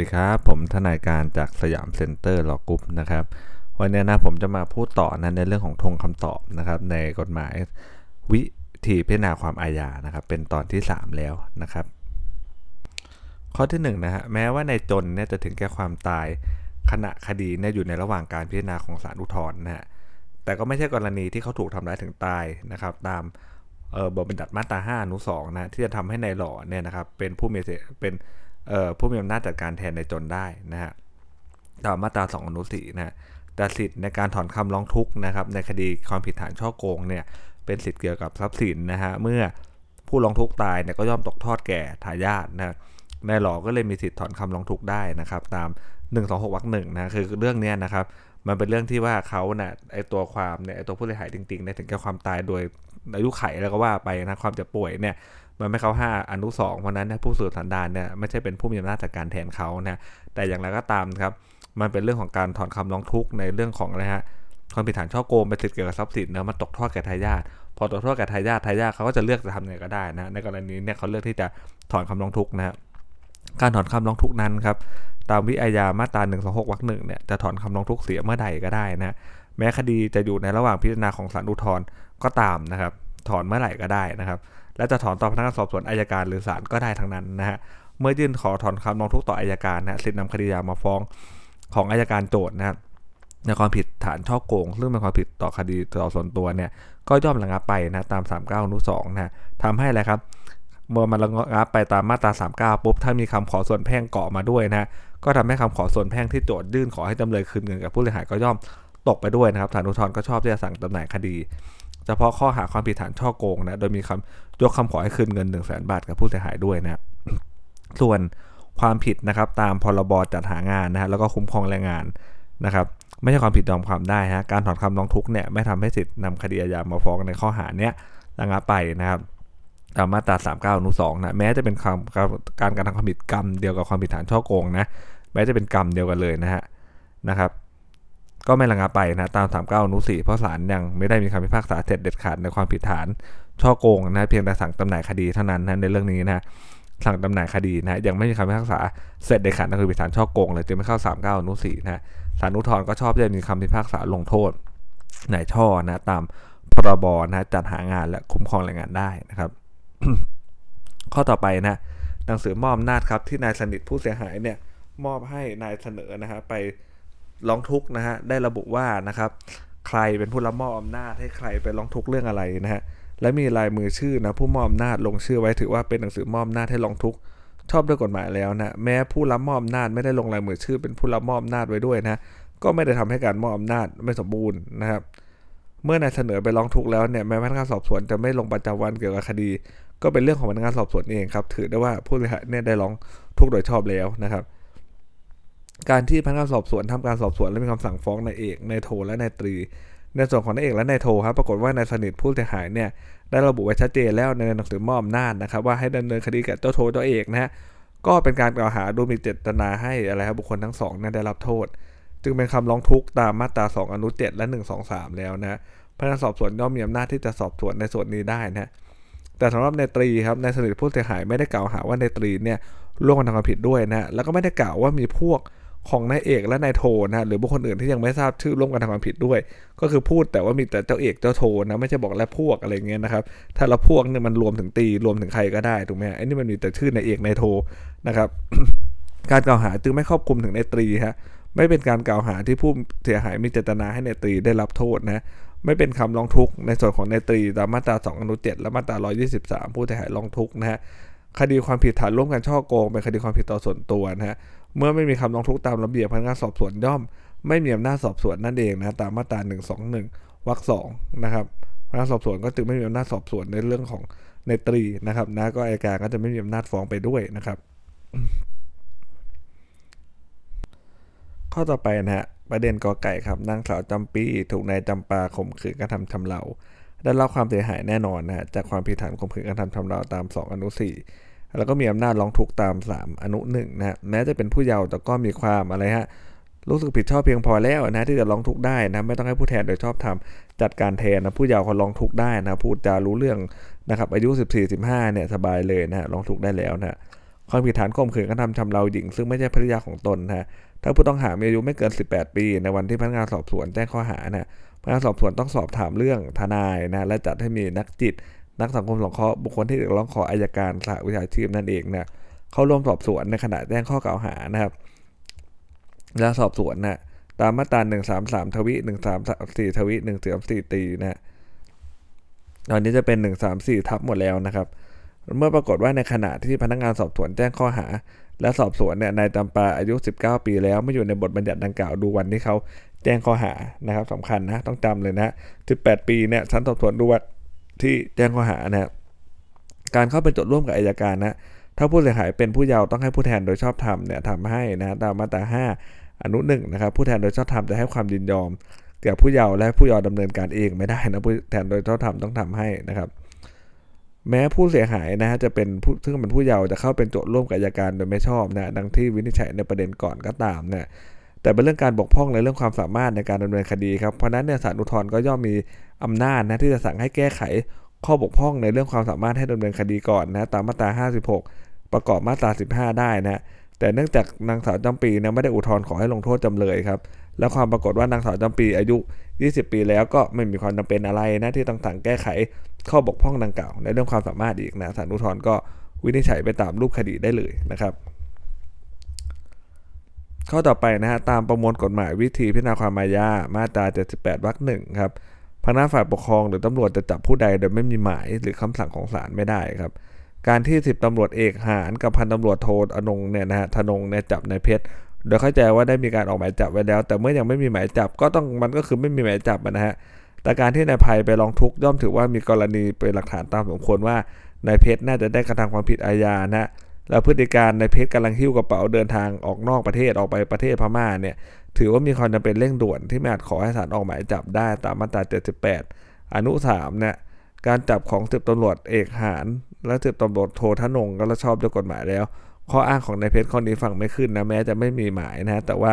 ดีครับ ผมทนายการจากสยามเซ็นเตอร์ Law Group นะครับ วันนี้นะผมจะมาพูดต่อนะในเรื่องของธงคำตอบนะครับ ในกฎหมายวิธีพิจารณาความอาญานะครับ เป็นตอนที่ 3 แล้วนะครับ ข้อที่1นนะฮะแม้ว่านายจนเนี่ยจะถึงแก่ความตายขณะคดีเนี่ยอยู่ในระหว่างการพิจารณาของศาลอุทธรณ์นะฮะแต่ก็ไม่ใช่กรณีที่เขาถูกทำร้ายถึงตายนะครับ ตามเออบทบัญญัติมาตรา5อนุ2นะที่จะทำให้นายหล่อเนี่ยนะครับเป็นผู้มีเป็น ผู้มีอำนาจจัดการแทนในจนได้นะฮะตามมาตรา2อนุ4นะแต่สิทธิ์ในการถอนคำร้องทุกข์นะครับ ในคดีความผิดฐานช่อโกงเนี่ยเป็นสิทธิ์เกี่ยวกับทรัพย์สินนะฮะเมื่อผู้ร้องทุกข์ตายเนี่ยก็ย่อมตกทอดแก่ทายาทนะในหลอก็เลยมีสิทธิ์ถอนคำร้องทุกข์ได้นะครับ ตาม 126วรรคหนึ่งนะคือเรื่องนี้นะครับ มันเป็นเรื่องที่ว่าเขาเนะ่ยไอตัวความเนี่ยไอตัวผู้เสียหายจริงๆเนี่ยถึงแก่ความตายโดยอายุไขแล้วก็ว่าไปนะความเจ็บป่วยเนี่ย มันไม่เข้า5อนุสองเพราะนั้นผู้สืบสันดานเนี่ยไม่ใช่เป็นผู้มีอำนาจจัดการแทนเขานะแต่อย่างไรก็ตามครับ มันเป็นเรื่องของการถอนคำร้องทุกข์ในเรื่องของอะไรฮะความผิดฐานช่อโกงเป็นสิทธิเกี่ยวกับทรัพย์สินนะมันตกทอดแก่ทายาทพอตกทอดแก่ทายาททายาทเขาก็จะเลือกจะทำยังไงก็ได้นะในกรณีเนี่ยเขาเลือกที่จะถอนคำร้องทุกข์นะการถอนคำร้องทุกข์นั้นครับตามวิอาญามาตรา1 2 6วรรคหนึ่งเนี่ยจะถอนคำร้องทุกข์เสียเมื่อใดก็ได้นะแม้คดีจะอยู่ในระหว่างพิจารณาของศาลอุทธรณ์ก็ตามนะครับ ถอนเมื่อไหร่ก็ได้นะครับ และจะถอนต่อพนักงานสอบสวนอายการหรือศาลก็ได้ทั้งนั้นนะฮะเมื่อยื่นขอถอนคำร้องทุกข์ต่ออายการนะสิทธินำคดียามาฟ้องของอายการโจทย์นะครับในความผิดฐานช่อโกง ซึ่งเป็นความผิดต่อคดีต่อส่วนตัวเนี่ยก็ย่อมระงับไปนะตาม 39อนุ2นะทำให้อะไรครับเมื่อมันระงับไปตามมาตรา39ปุ๊บถ้ามีคำขอส่วนแพ่งเกาะมาด้วยนะก็ทำให้คำขอส่วนแพ่งที่โจทยื่นขอให้จำเลยคืนเงินกับผู้เสียหายก็ย่อมตกไปด้วยนะครับศาลอุทธรณ์ก็ชอบที่จะสั่งจำหน่ายคดี ฉพาะข้อหาความผิดฐานช่อโกงนะ โดยมีคำยกคำขอให้คืนเงิน 1 0 0 0 0แบาทกับผู้เสียหายด้วยนะ ส่วนความผิดนะครับตามพรบจัดหางานนะฮะแล้วก็คุ้มครองแรงงานนะครับไม่ใช่ความผิดยอมความได้ฮะการถอนคำร้องทุกข์เนี่ยไม่ทำให้สิทธิ์นำคดีอาญามาฟ้องในข้อหาเนี้ยระงับไปนะครับตามมาตรา 39อนุ2นะแม้จะเป็นความการการทำความผิดกรรมเดียวกับความผิดฐานช่อโกงนะแม้จะเป็นกรรมเดียวกันเลยนะฮะนะครับ ก็ไม่ระงับไปนะตาม 39อนุ4เพราะศาลยังไม่ได้มีคำพิพากษาเสร็จเด็ดขาดในความผิดฐานช่อโกงนะเพียงแต่สั่งจำหน่ายคดีเท่านั้นนะในเรื่องนี้นะสั่งจำหน่ายคดีนะยังไม่มีคำพิพากษาเสร็จเด็ดขาดนั่นคือผิดฐานช่อโกงเลยจึงไม่เข้า 39อนุ4นะศาลอุทธรณ์ก็ชอบจะมีคำพิพากษาลงโทษนายช่อนะตามพรบนะจัดหางานและคุ้มครองแรงงานได้นะครับข้อต่อไปนะหนังสือมอบอำนาจครับที่นายสนิทผู้เสียหายเนี่ยมอบให้นายเสนอนะฮะไป ร้องทุกข์นะฮะได้ระบุว่านะครับใครเป็นผู้รับมอบอำนาจให้ใครไปร้องทุกข์เรื่องอะไรนะฮะและมีลายมือชื่อนะผู้มอบอำนาจลงชื่อไว้ถือว่าเป็นหนังสือมอบอำนาจให้ร้องทุกข์ชอบด้วยกฎหมายแล้วนะแม้ผู้รับมอบอำนาจไม่ได้ลงลายมือชื่อ เป็นผู้รับมอบอำนาจไว้ด้วยนะก็ไม่ได้ทำให้การมอบอำนาจไม่สมบูรณ์นะครับเมื่อนายเสนอไปร้องทุกข์แล้วเนี่ยแม้พนักงานสอบสวนจะไม่ลงประจำวันเกี่ยวกับคดี ก็เป็นเรื่องของพนักงานสอบสวนเองครับถือได้ว่าผู้เสียหายเนี่ยได้ร้องทุกข์โดยชอบแล้วนะครับ การที่พนักงานสอบสวนทำการสอบสวนและมีคำสั่งฟ้องนายเอกนายโทและนายตรี ในส่วนของนายเอกและนายโทครับปรากฏว่านายสนิทผู้เสียหายเนี่ยได้ระบุไว้ชัดเจนแล้วในหนังสือมอบอำนาจนะครับว่าให้ดำเนินคดีกับเจ้าโทเจ้าเอกนะฮะก็เป็นการกล่าวหาดูมีเจตนาให้อะไรครับบุคคลทั้งสองนั้นได้รับโทษ จึงเป็นคำร้องทุกข์ตามมาตรา 2 อนุ 7 และ 1 2 3 แล้วนะพนักงานสอบสวนย่อมมีอำนาจที่จะสอบสวนในส่วนนี้ได้นะแต่สำหรับนายตรีครับนายสนิทผู้เสียหายไม่ได้กล่าวหาว่านายตรีเนี่ยร่วมกันทำความผิดด้วยนะแล้วก็ไม่ได้กล่าวว่ามีพวก ของนายเอกและนายโทนะหรือบุคคลอื่นที่ยังไม่ทราบชื่อร่วมกันทำความผิดด้วย ก็คือพูดแต่ว่ามีแต่เจ้าเอกเจ้าโทนะไม่ใช่บอกและพวกอะไรเงี้ยนะครับ ถ้าเราพวกเนี่ยมันรวมถึงตีรวมถึงใครก็ได้ถูกไหมไอ้นี่มันมีแต่ชื่อนายเอกนายโทนะครับ การกล่าวหาจึงไม่ครอบคลุมถึงนายตรีฮะไม่เป็นการกล่าวหาที่ผู้เสียหายมีเจตนาให้นายตรีได้รับโทษนะไม่เป็นคำร้องทุกข์ในส่วนของนายตรีตามมาตรา2อนุ7และมาตรา 123 ผู้เสียหายร้องทุกข์นะฮะคดีความผิดฐานร่วมกันช่อโกงเป็นคดีความผิดต่อส่วนตัวนะฮะ เมื่อไม่มีคำร้องทุกข์ตามระเบียบพนักงานสอบสวนย่อม ไม่มีอำนาจสอบสวนนั่นเองนะตามมาตรา121วรรคสองนะครับพนักงานสอบสวนก็จึงไม่มีอำนาจสอบสวนในเรื่องของในตรีนะครับนะก็อัยการก็จะไม่มีอำนาจฟ้องไปด้วยนะครับ ข้อต่อไปนะฮะประเด็นกอไก่ครับนางสาวจำปี ถูกนายจำปาข่มขืนกระทำชำเราได้รับความเสียหายแน่นอนนะฮะจากความผิดฐานข่มขืนกระทำชำเราตาม 2 อนุ4 แล้วก็มีอำนาจร้องทุกข์ตาม 3 อนุ1นะฮะแม้จะเป็นผู้เยาว์แต่ก็มีความอะไรฮะรู้สึกผิดชอบเพียงพอแล้วนะที่จะร้องทุกข์ได้นะไม่ต้องให้ผู้แทนโดยชอบทำจัดการแทนนะผู้เยาว์เขาร้องทุกข์ได้นะพูดจารู้เรื่องนะครับอายุ 14-15เนี่ยสบายเลยนะร้องทุกข์ได้แล้วนะความผิดฐานข่มขืนกระทำชำเราหญิง ซึ่งไม่ใช่ภรรยาของตนนะถ้าผู้ต้องหามีอายุไม่เกิน 18 ปี ในวันที่พนักงานสอบสวนแจ้งข้อหานะพนักงานสอบสวนต้องสอบถามเรื่องทนายนะและจัดให้มีนักจิต นักสังคมสงเคราะห์บุคคลที่ร้องขออายการสหวิชาชีพนั่นเองนะเข้าร่วมสอบสวนในขณะแจ้งข้อกล่าวหานะครับ และสอบสวนนะตามมาตรา133 ทวิ 134 ทวิ 134ตีนะตอนนี้จะเป็น 134 ทับหมดแล้วนะครับ เมื่อปรากฏว่าในขณะที่พนักงานสอบสวนแจ้งข้อหา และสอบสวนเนี่ยนายจำปาอายุ 19 ปีแล้วไม่อยู่ในบทบัญญัติดังกล่าวดูวันที่เขาแจ้งข้อหานะครับสำคัญนะต้องจำเลยนะ18 ปีเนี่ยชั้นสอบสวนดูวัน ที่แจ้งข้อหานะการเข้าเป็นโจทย์ร่วมกับอายการนะถ้าผู้เสียหายเป็นผู้เยาว์ต้องให้ผู้แทนโดยชอบธรรมเนี่ยทำให้นะตามมาตรา 5 อนุหนึ่งนะครับผู้แทนโดยชอบธรรมจะให้ความยินยอมแก่ผู้เยาว์และผู้เยาว์ดำเนินการเองไม่ได้นะผู้แทนโดยชอบธรรมต้องทำให้นะครับ แม้ผู้เสียหายนะฮะจะเป็นผู้ซึ่งเป็นผู้เยาว์จะเข้าเป็นโจทย์ร่วมกับอัยการโดยไม่ชอบนะดังที่วินิจฉัยในประเด็นก่อนก็ตามเนะ แต่เป็นเรื่องการบกพร่องในเรื่องความสามารถในการดำเนินคดีครับเพราะนั้นเนี่ยศาลอุทธรณ์ก็ย่อมมีอำนาจนะที่จะสั่งให้แก้ไขข้อบกพร่องในเรื่องความสามารถให้ดำเนินคดีก่อนนะตามมาตรา 56 ประกอบมาตรา 15 ได้นะแต่เนื่องจากนางสาวจำปีนะไม่ได้อุทธรณ์ขอให้ลงโทษจำเลยครับแล้วความปรากฏว่านางสาวจำปีอายุ 20 ปีแล้วก็ไม่มีความจำเป็นอะไรนะที่ต้องสั่งแก้ไขข้อบกพร่องดังกล่าวในเรื่องความสามารถอีกนะศาลอุทธรณ์ก็วินิจฉัยไปตามรูปคดีได้เลยนะครับ ข้อต่อไปนะฮะตามประมวลกฎหมายวิธีพิจารณาความอาญามาตรา 78วรรคหนึ่งครับพนักฝ่ายปกครองหรือตำรวจจะจับผู้ใดโดยไม่มีหมายหรือคำสั่งของศาลไม่ได้ครับการที่สิบตำรวจเอกหารกับพันตำรวจโทอนงเนี่ยนะฮะธนงเนี่ยจับในเพชรโดยเข้าใจว่าได้มีการออกหมายจับไว้แล้ว แต่เมื่อยังไม่มีหมายจับก็ต้องมันก็คือไม่มีหมายจับนะฮะแต่การที่นายภัยไปร้องทุกย่อมถือว่ามีกรณีเป็นหลักฐานตามสมควรว่านายเพชรน่าจะได้กระทำความผิดอาญานะ แล้วพฤติการในเพชรกำลังหิ้วกระเป๋าเดินทางออกนอกประเทศออกไปประเทศพม่าเนี่ยถือว่ามีความจำเป็นเร่งด่วนที่ไม่อาจขอให้ศาลออกหมายจับได้ตามมาตรา 78 อนุ3เนี่ยการจับของสืบตำรวจเอกหารและสืบตำรวจโททนงก็ชอบด้วยกฎหมายแล้ว ข้ออ้างของนายเพชรข้อนี้ฟังไม่ขึ้นนะแม้จะไม่มีหมายนะแต่ว่า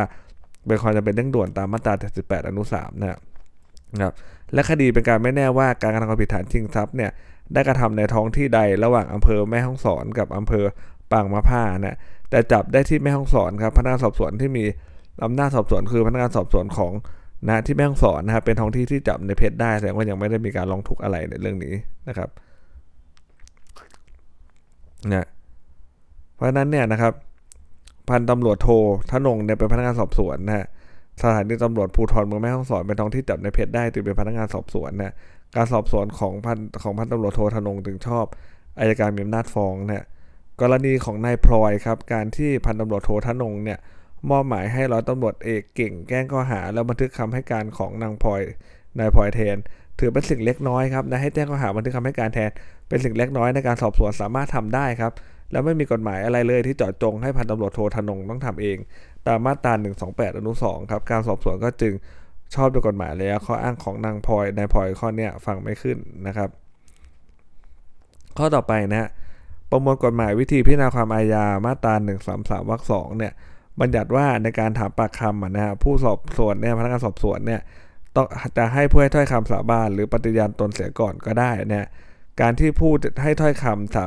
เป็นความจำเป็นเร่งด่วนตามมาตรา 78 อนุ3นะครับและคดีเป็นการไม่แน่ว่าการกระทำความผิดฐานชิงทรัพย์เนี่ยได้กระทำในท้องที่ใดระหว่างอำเภอแม่ฮ่องสอนกับอำเภอ ปางมะผ้านะแต่จับได้ที่แม่ฮ่องสอนครับพนักงานสอบสวนที่มีอำนาจสอบสวนคือพนักงานสอบสวนของนะที่แม่ฮ่องสอนนะครับเป็นท้องที่ที่จับในเพชรได้แสดงว่ายังไม่ได้มีการร้องทุกข์อะไรในเรื่องนี้นะครับนะเพราะนั้นเนี่ยนะครับ พันตำรวจโททนงเนี่ยเป็นพนักงานสอบสวนนะฮะสถานีตำรวจภูธรเมืองแม่ฮ่องสอนเป็นท้องที่จับในเพชรได้ถือเป็นพนักงานสอบสวนนะการสอบสวนของพันของพันตำรวจโทธนงถึงชอบอายการมีอำนาจฟ้องนะ กรณีของนายพลอยครับการที่พันตำรวจโทธนงเนี่ยมอบหมายให้ร้อยตำรวจเอกเก่งแก้งข้อหา แล้วบันทึกคำให้การของนางพลอยนายพลอยแทน ถือเป็นสิ่งเล็กน้อยครับนะให้แจ้งข้อหาบันทึกคำให้การแทน เป็นสิ่งเล็กน้อยในการสอบสวนสามารถทำได้ครับ แล้วไม่มีกฎหมายอะไรเลยที่เจาะจงให้พันตำรวจโทธนงต้องทำเอง ตามมาตรา 128 อนุ 2 ครับ การสอบสวนก็จึงชอบด้วยกฎหมายแล้วข้ออ้างของนางพลอยนายพลอยข้อเนี้ยฟังไม่ขึ้นนะครับ ข้อต่อไปนะฮะ ประมวลกฎหมายวิธีพิจารณาความอาญามาตรา133วรรคสองเนี่ยบัญญัติว่าในการถามปากคำนะฮะผู้สอบสวนเนี่ยพนักงานสอบสวนเนี่ยต้องจะให้ผู้ให้ถ้อยคำสาบานหรือปฏิญาณตนเสียก่อนก็ได้นะการที่ผู้ให้ถ้อยคำสา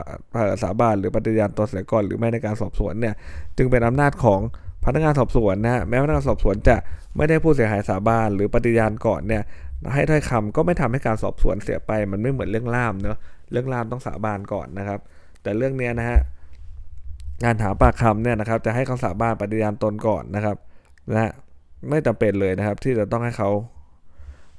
สาบานหรือปฏิญาณตนเสียก่อน หรือไม่ในการสอบสวนเนี่ยจึงเป็นอำนาจของพนักงานสอบสวนนะแม้พนักงานสอบสวนจะไม่ได้ผู้เสียหายสาบานหรือปฏิญาณก่อนเนี่ยให้ถ้อยคำก็ไม่ทำให้การสอบสวนเสียไป มันไม่เหมือนเรื่องล่ามเนาะเรื่องล่ามต้องสาบานก่อนนะครับ แต่เรื่องนี้นะฮะงานถามปากคำเนี่ยนะครับ จะให้เขาสาบานปฏิญาณตนก่อนนะครับนะฮะไม่จำเป็นเลยนะครับ ที่จะต้องให้เขา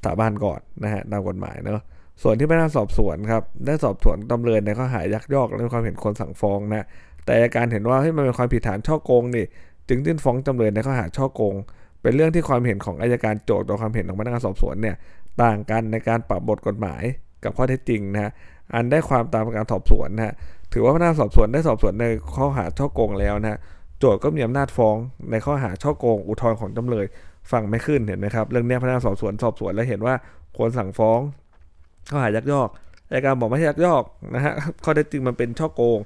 สาบานก่อนนะฮะตามกฎหมายเนาะส่วนที่พนักงานสอบสวนครับได้สอบสวนตำเลยในข้อหายักยอกและความเห็นคนสั่งฟ้องนะแต่การเห็นว่าให้มันเป็นความผิดฐานช่อโกงนี่จึงยื่นฟ้องจำเลยในข้อหาช่อโกง เป็นเรื่องที่ความเห็นของอายการโจทย์ต่อความเห็นของพนักงานสอบสวนเนี่ยต่างกันในการปรับบทกฎหมายกับข้อเท็จจริงนะฮะอันได้ความตามการสอบสวนนะฮะ ถือว่าพนักงานสอบสวนได้สอบสวนในข้อหาช่อโกงแล้วนะโจทย์ก็มีอำนาจฟ้องในข้อหาช่อโกง อุทธรณ์ของจำเลยฟังไม่ขึ้นเห็นไหมครับเรื่องนี้พนักงานสอบสวนสอบสวนแล้วเห็นว่าควรสั่งฟ้อง ข้อหายักยอกอายการบอกไม่ใช่ยักยอกนะฮะข้อเท็จจริงมันเป็นช่อโกง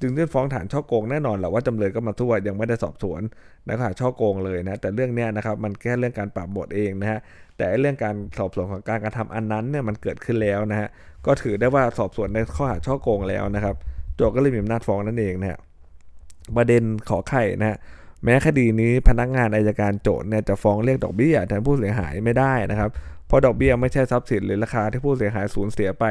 จึงยื่นฟ้องฐานช่อโกงแน่นอนแหละว่าจำเลยก็มาทั่วยังไม่ได้สอบสวนในข้อหาช่อโกงเลยนะแต่เรื่องนี้นะครับมันแค่เรื่องการปรับบทเองนะฮะแต่เรื่องการสอบสวนของการกระทำอันนั้นเนี่ยมันเกิดขึ้นแล้วนะฮะก็ถือได้ว่าสอบสวนในข้อหาช่อโกงแล้วนะครับ โจทก์ก็เลยมีอำนาจฟ้องนั่นเองนะฮะประเด็นขอไข่นะฮะแม้คดีนี้พนักงานอายการโจทย์เนี่ยจะฟ้องเรียกดอกเบี้ยแทนผู้เสียหายไม่ได้นะครับเพราะดอกเบี้ยไม่ใช่ทรัพย์สินหรือราคาที่ผู้เสียหายสูญเสียไป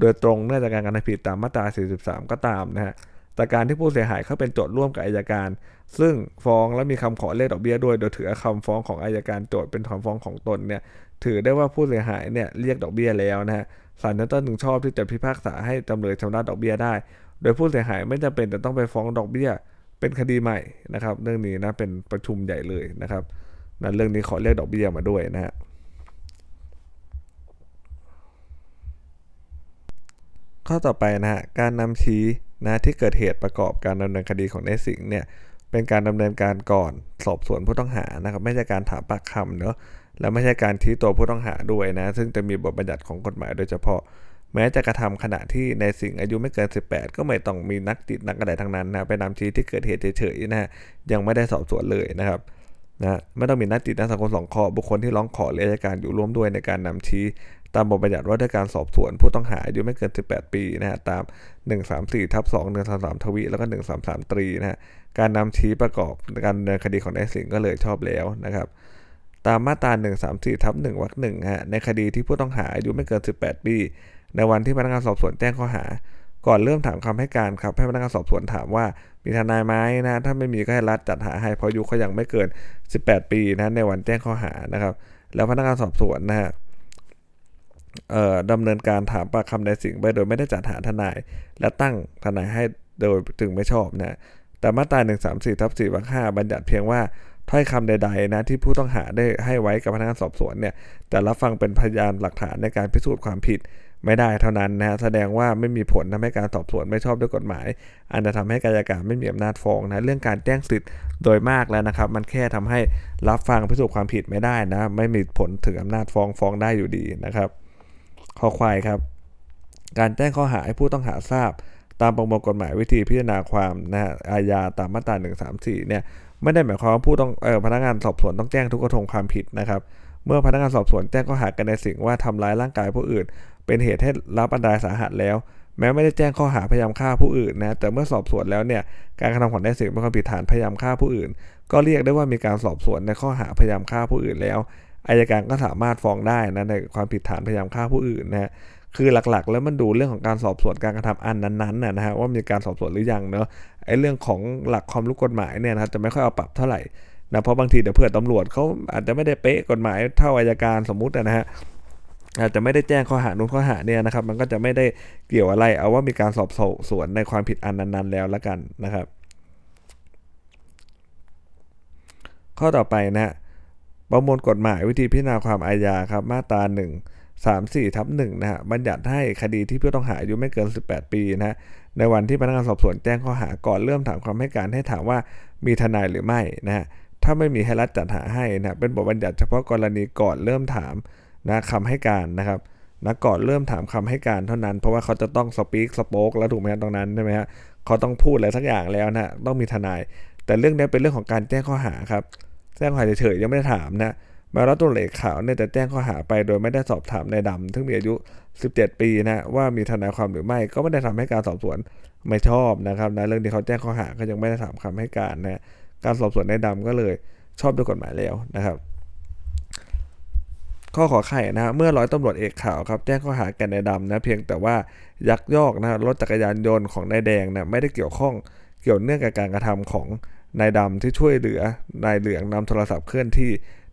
โดยตรงเนื่องจากการกระทำผิดตามมาตรา 43 ก็ตามนะฮะแต่การที่ผู้เสียหายเขาเป็นโจทย์ร่วมกับอายการ ซึ่งฟ้องและมีคำขอเรียกดอกเบี้ยด้วย โดยถือคำฟ้องของอายการโจทย์เป็นคำฟ้องของตนเนี่ยถือได้ว่าผู้เสียหายเนี่ยเรียกดอกเบี้ยแล้วนะฮะศาลชั้นต้นถึงชอบที่จะพิพากษาให้จำเลยชำระดอกเบี้ยได้ โดยผู้เสียหายไม่จำเป็นจะต้องไปฟ้องดอกเบี้ยเป็นคดีใหม่นะครับ เรื่องนี้นะเป็นประชุมใหญ่เลยนะครับนะเรื่องนี้ขอเรียกดอกเบี้ยมาด้วยนะฮะข้อต่อไปนะฮะการนำชี้นะที่เกิดเหตุประกอบการดำเนินคดีของนายสิงห์เนี่ยเป็นการดำเนินการก่อนสอบสวนผู้ต้องหานะครับไม่ใช่การถามปากคำเนาะและไม่ใช่การชี้ตัวผู้ต้องหาด้วยนะซึ่งจะมีบทบัญญัติของกฎหมายโดยเฉพาะ แม้จะกระทำขณะที่ในสิ่งอายุไม่เกิน 18 ก็ไม่ต้องมีนักจิตนักอะไรทั้งนั้นนะไปนำชี้ที่เกิดเหตุเฉยๆนะฮะยังไม่ได้สอบสวนเลยนะครับนะไม่ต้องมีนักจิตนักสังคมสองข้อบุคคลที่ร้องขอหรืออายการอยู่ร่วมด้วยในการนำชี้ ตามบทบัญญัติว่าด้วยการสอบสวนผู้ต้องหาอายุไม่เกิน 18 ปีนะฮะตาม 134ทับ2 133ทวีแล้วก็ 133ตรีนะฮะการนำชี้ประกอบการดำเนินคดีของนายสิงห์ก็เลยชอบแล้วนะครับตามมาตรา134ทับ1วรรคหนึ่งฮะในคดีที่ผู้ต้องหาอายุไม่เกิน 18 ปี ในวันที่พนักงานสอบสวนแจ้งข้อหา ก่อนเริ่มถามคำให้การครับ ให้พนักงานสอบสวนถามว่ามีทนายไหมนะ ถ้าไม่มีก็ให้รัฐจัดหาให้ เพราะอายุเขายังไม่เกิน 18 ปีนะในวันแจ้งข้อหานะครับ แล้วพนักงานสอบสวนนะฮะเอ่อดำเนินการถามปากคำในสิ่งไปโดยไม่ได้จัดหาทนาย และตั้งทนายให้โดยจึงไม่ชอบนะแต่มาตรา134ทับ4วรรค5บัญญัติเพียงว่าถ้อยคำใดๆนะที่ผู้ต้องหาได้ให้ไว้กับพนักงานสอบสวนเนี่ยแต่รับฟังเป็นพยานหลักฐานในการพิสูจน์ความผิด ไม่ได้เท่านั้นนะแสดงว่าไม่มีผลทำให้การสอบสวนไม่ชอบด้วยกฎหมาย อันจะทำให้กายการไม่มีอำนาจฟ้องนะเรื่องการแจ้งสิทธิ์โดยมากแล้วนะครับ มันแค่ทำให้รับฟังพิสูจน์ความผิดไม่ได้นะ ไม่มีผลถึงอำนาจฟ้องฟ้องได้อยู่ดีนะครับ ข้อควายครับ การแจ้งข้อหาให้ผู้ต้องหาทราบ ตามประมวลกฎหมายวิธีพิจารณาความนะฮะอาญาตามมาตรา134 เนี่ยไม่ได้หมายความว่าผู้ต้องเออพนักงานสอบสวนต้องแจ้งทุกกระทงความผิดนะครับเมื่อพนักงานสอบสวนแจ้งข้อหากันในสิ่งว่าทำร้ายร่างกายผู้อื่น เป็นเหตุให้รับอันตรายสาหัสแล้ว แม้ไม่ได้แจ้งข้อหาพยายามฆ่าผู้อื่นนะแต่เมื่อสอบสวนแล้วเนี่ยการกระทำของนายสิงห์เป็นความผิดฐานพยายามฆ่าผู้อื่น ก็เรียกได้ว่ามีการสอบสวนในข้อหาพยายามฆ่าผู้อื่นแล้วอายการก็สามารถฟ้องได้นะในความผิดฐานพยายามฆ่าผู้อื่นนะคือหลักๆ แล้วมันดูเรื่องของการสอบสวนการกระทำอันนั้นๆนะฮะว่ามีการสอบสวนหรือยังเนาะไอ้เรื่องของหลักความรู้กฎหมายเนี่ยนะจะไม่ค่อยเอาปรับเท่าไหร่นะเพราะบางทีเดี๋ยวเผื่อตำรวจเขาอาจจะไม่ได้เป๊ะกฎหมายเท่าอายการสมมุตินะฮะ อาจจะไม่ได้แจ้งข้อหานู้นข้อหาเนี่ยนะครับ มันก็จะไม่ได้เกี่ยวอะไร เอาว่ามีการสอบสวนในความผิดอันนั้นๆแล้วละกันนะครับ ข้อต่อไปนะประมวลกฎหมายวิธีพิจารณาความอาญาครับมาตรา1 3 4ทับ1นะฮะบัญญัติให้คดีที่ผู้ต้องหาอายุไม่เกิน 18 ปีนะฮะในวันที่พนักงานสอบสวนแจ้งข้อหาก่อนเริ่มถามความให้การให้ถามว่ามีทนายหรือไม่นะฮะถ้าไม่มีให้รัฐจัดหาให้นะเป็นบทบัญญัติเฉพาะกรณีก่อนเริ่มถาม นะคำให้การนะครับนะก่อนเริ่มถามคำให้การเท่านั้น เพราะว่าเขาจะต้องสปีกสโป๊กแล้วถูกไหมตรงนั้นใช่ไหมฮะเขาต้องพูดอะไรสักอย่างแล้วนะต้องมีทนาย แต่เรื่องนี้เป็นเรื่องของการแจ้งข้อหาครับแจ้งข้อหาเฉยๆยังไม่ได้ถามนะแม้ว่าตัวเลขข่าวเนี่ยจะแจ้งข้อหาไปโดยไม่ได้สอบถามในดำซึ่งมีอายุ 17 ปีนะว่ามีทนายความหรือไม่ก็ไม่ได้ทำให้การสอบสวนไม่ชอบนะครับนะเรื่องที่เขาแจ้งข้อหาก็ยังไม่ได้ถามคำให้การนะการสอบสวนในดำก็เลยชอบด้วยกฎหมายแล้วนะครับ ข้อขอไข่นะเมื่อร้อยตำรวจเอกข่าวครับแจ้งข้อหาแก่นายดำนะเพียงแต่ว่ายักยอกนะรถจักรยานยนต์ของนายแดงนะไม่ได้เกี่ยวข้องเกี่ยวเนื่องกับการกระทำของนายดำที่ช่วยเหลือนายเหลืองนำโทรศัพท์เคลื่อนที่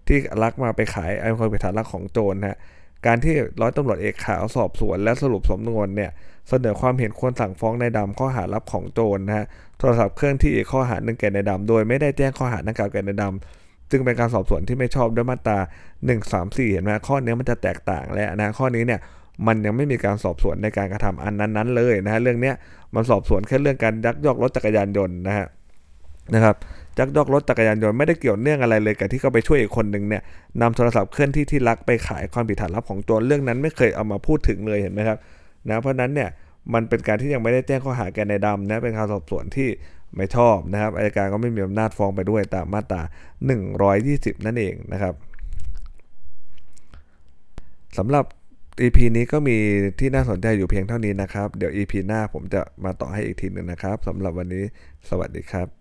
ที่ลักมาไปขายไอ้คนเป็นฐานลักของโจรนะการที่ร้อยตำรวจเอกขาวสอบสวนและสรุปสำนวนเนี่ยเสนอความเห็นควรสั่งฟ้องนายดำข้อหารับของโจรนะฮะโทรศัพท์เครื่องที่อีข้อหาหนึ่งแก่นายดำโดยไม่ได้แจ้งข้อหาดังกล่าวแก่นายดำ จึงเป็นการสอบสวนที่ไม่ชอบด้วยมาตรา 134 เห็นไหมข้อนี้มันจะแตกต่างและนะข้อนี้เนี่ยมันยังไม่มีการสอบสวนในการกระทำอันนั้นๆเลยนะฮะเรื่องเนี้ยมันสอบสวนแค่เรื่องการยักยอกรถจักรยานยนต์นะฮะนะครับยักยอกรถจักรยานยนต์ไม่ได้เกี่ยวเนื่องอะไรเลยกับที่เขาไปช่วยอีกคนหนึ่งเนี่ยนำโทรศัพท์เคลื่อนที่ที่ลักไปขายความผิดฐานลับของโจรเรื่องนั้นไม่เคยเอามาพูดถึงเลยเห็นไหมครับนะเพราะนั้นเนี่ยมันเป็นการที่ยังไม่ได้แจ้งข้อหาแกในดำนะเป็นการสอบสวนที่ ไม่ชอบนะครับอายการก็ไม่มีอำนาจฟ้องไปด้วยตามมาตรา 120 นั่นเองนะครับสำหรับ EP นี้ก็มีที่น่าสนใจอยู่เพียงเท่านี้นะครับ เดี๋ยว EP หน้าผมจะมาต่อให้อีกทีหนึ่งนะครับสำหรับวันนี้สวัสดีครับ